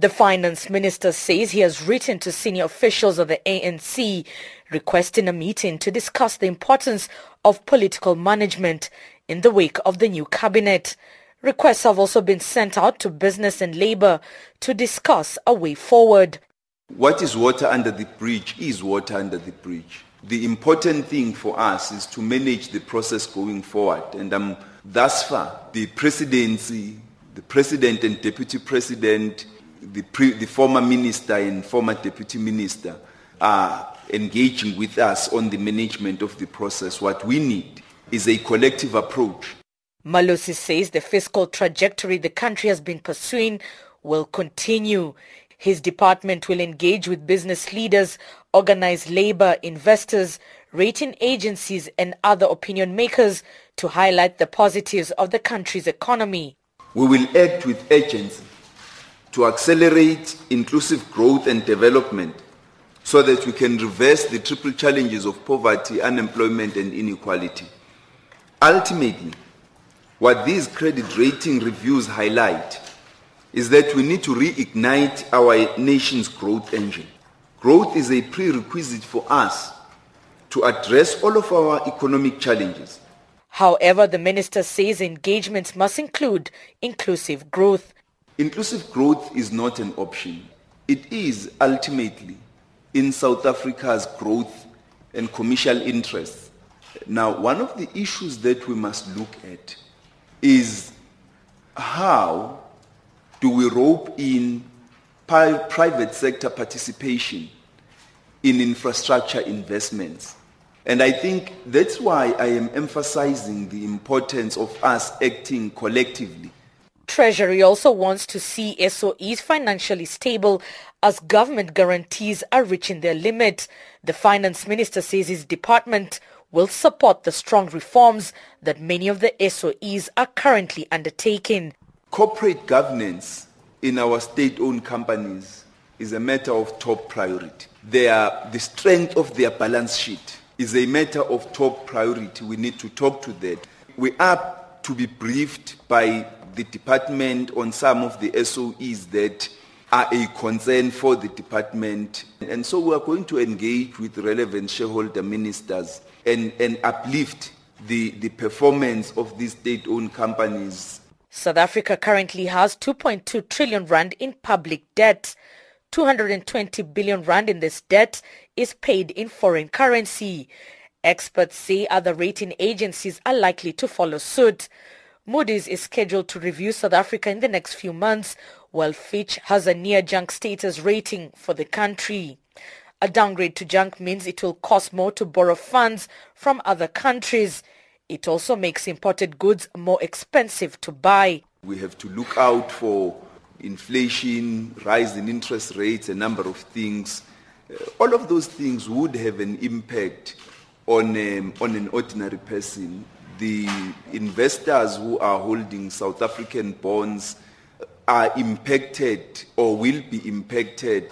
The finance minister says he has written to senior officials of the ANC requesting a meeting to discuss the importance of political management in the wake of the new cabinet. Requests have also been sent out to business and labor to discuss a way forward. What is water under the bridge is water under the bridge. The important thing for us is to manage the process going forward. And um, thus far, the presidency, the president and deputy president, the, pre, the former minister and former deputy minister are engaging with us on the management of the process. What we need is a collective approach. Malusi says the fiscal trajectory the country has been pursuing will continue. His department will engage with business leaders, organize labor, investors, rating agencies and other opinion makers to highlight the positives of the country's economy. We will act with urgency to accelerate inclusive growth and development so that we can reverse the triple challenges of poverty, unemployment and inequality. Ultimately, what these credit rating reviews highlight is that we need to reignite our nation's growth engine. Growth is a prerequisite for us to address all of our economic challenges. However, the minister says engagements must include inclusive growth. Inclusive growth is not an option. It is ultimately in South Africa's growth and commercial interests. Now, one of the issues that we must look at is how do we rope in private sector participation in infrastructure investments? And I think that's why I am emphasizing the importance of us acting collectively. Treasury also wants to see SOEs financially stable as government guarantees are reaching their limit. The finance minister says his department will support the strong reforms that many of the SOEs are currently undertaking. Corporate governance in our state-owned companies is a matter of top priority. Their, the strength of their balance sheet is a matter of top priority. We need to talk to that. We are to be briefed by the department on some of the SOEs that are a concern for the department. And so we are going to engage with relevant shareholder ministers and, and uplift the, the performance of these state-owned companies. South Africa currently has 2.2 trillion rand in public debt. 220 billion rand in this debt is paid in foreign currency. Experts say other rating agencies are likely to follow suit. Moody's is scheduled to review South Africa in the next few months, while Fitch has a near junk status rating for the country. A downgrade to junk means it will cost more to borrow funds from other countries. It also makes imported goods more expensive to buy. We have to look out for inflation, rise in interest rates, a number of things. Uh, all of those things would have an impact on, um, on an ordinary person the investors who are holding South African bonds are impacted or will be impacted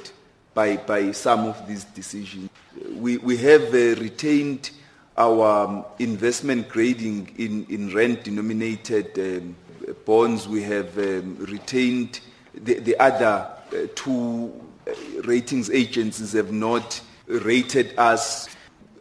by, by some of these decisions. We, we have uh, retained our um, investment grading in, in rand-denominated um, bonds. We have um, retained the, the other uh, two uh, ratings agencies have not rated us.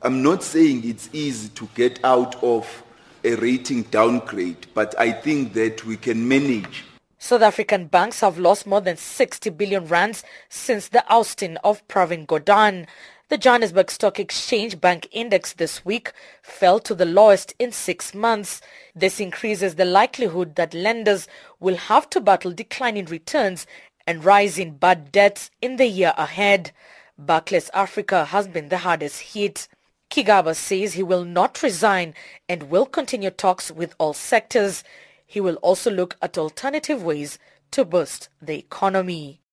I'm not saying it's easy to get out of a rating downgrade, but I think that we can manage. South African banks have lost more than 60 billion rands since the ousting of Pravin Gordhan. The Johannesburg Stock Exchange Bank Index this week fell to the lowest in six months. This increases the likelihood that lenders will have to battle declining returns and rising bad debts in the year ahead. Barclays Africa has been the hardest hit. Gigaba says he will not resign and will continue talks with all sectors. He will also look at alternative ways to boost the economy.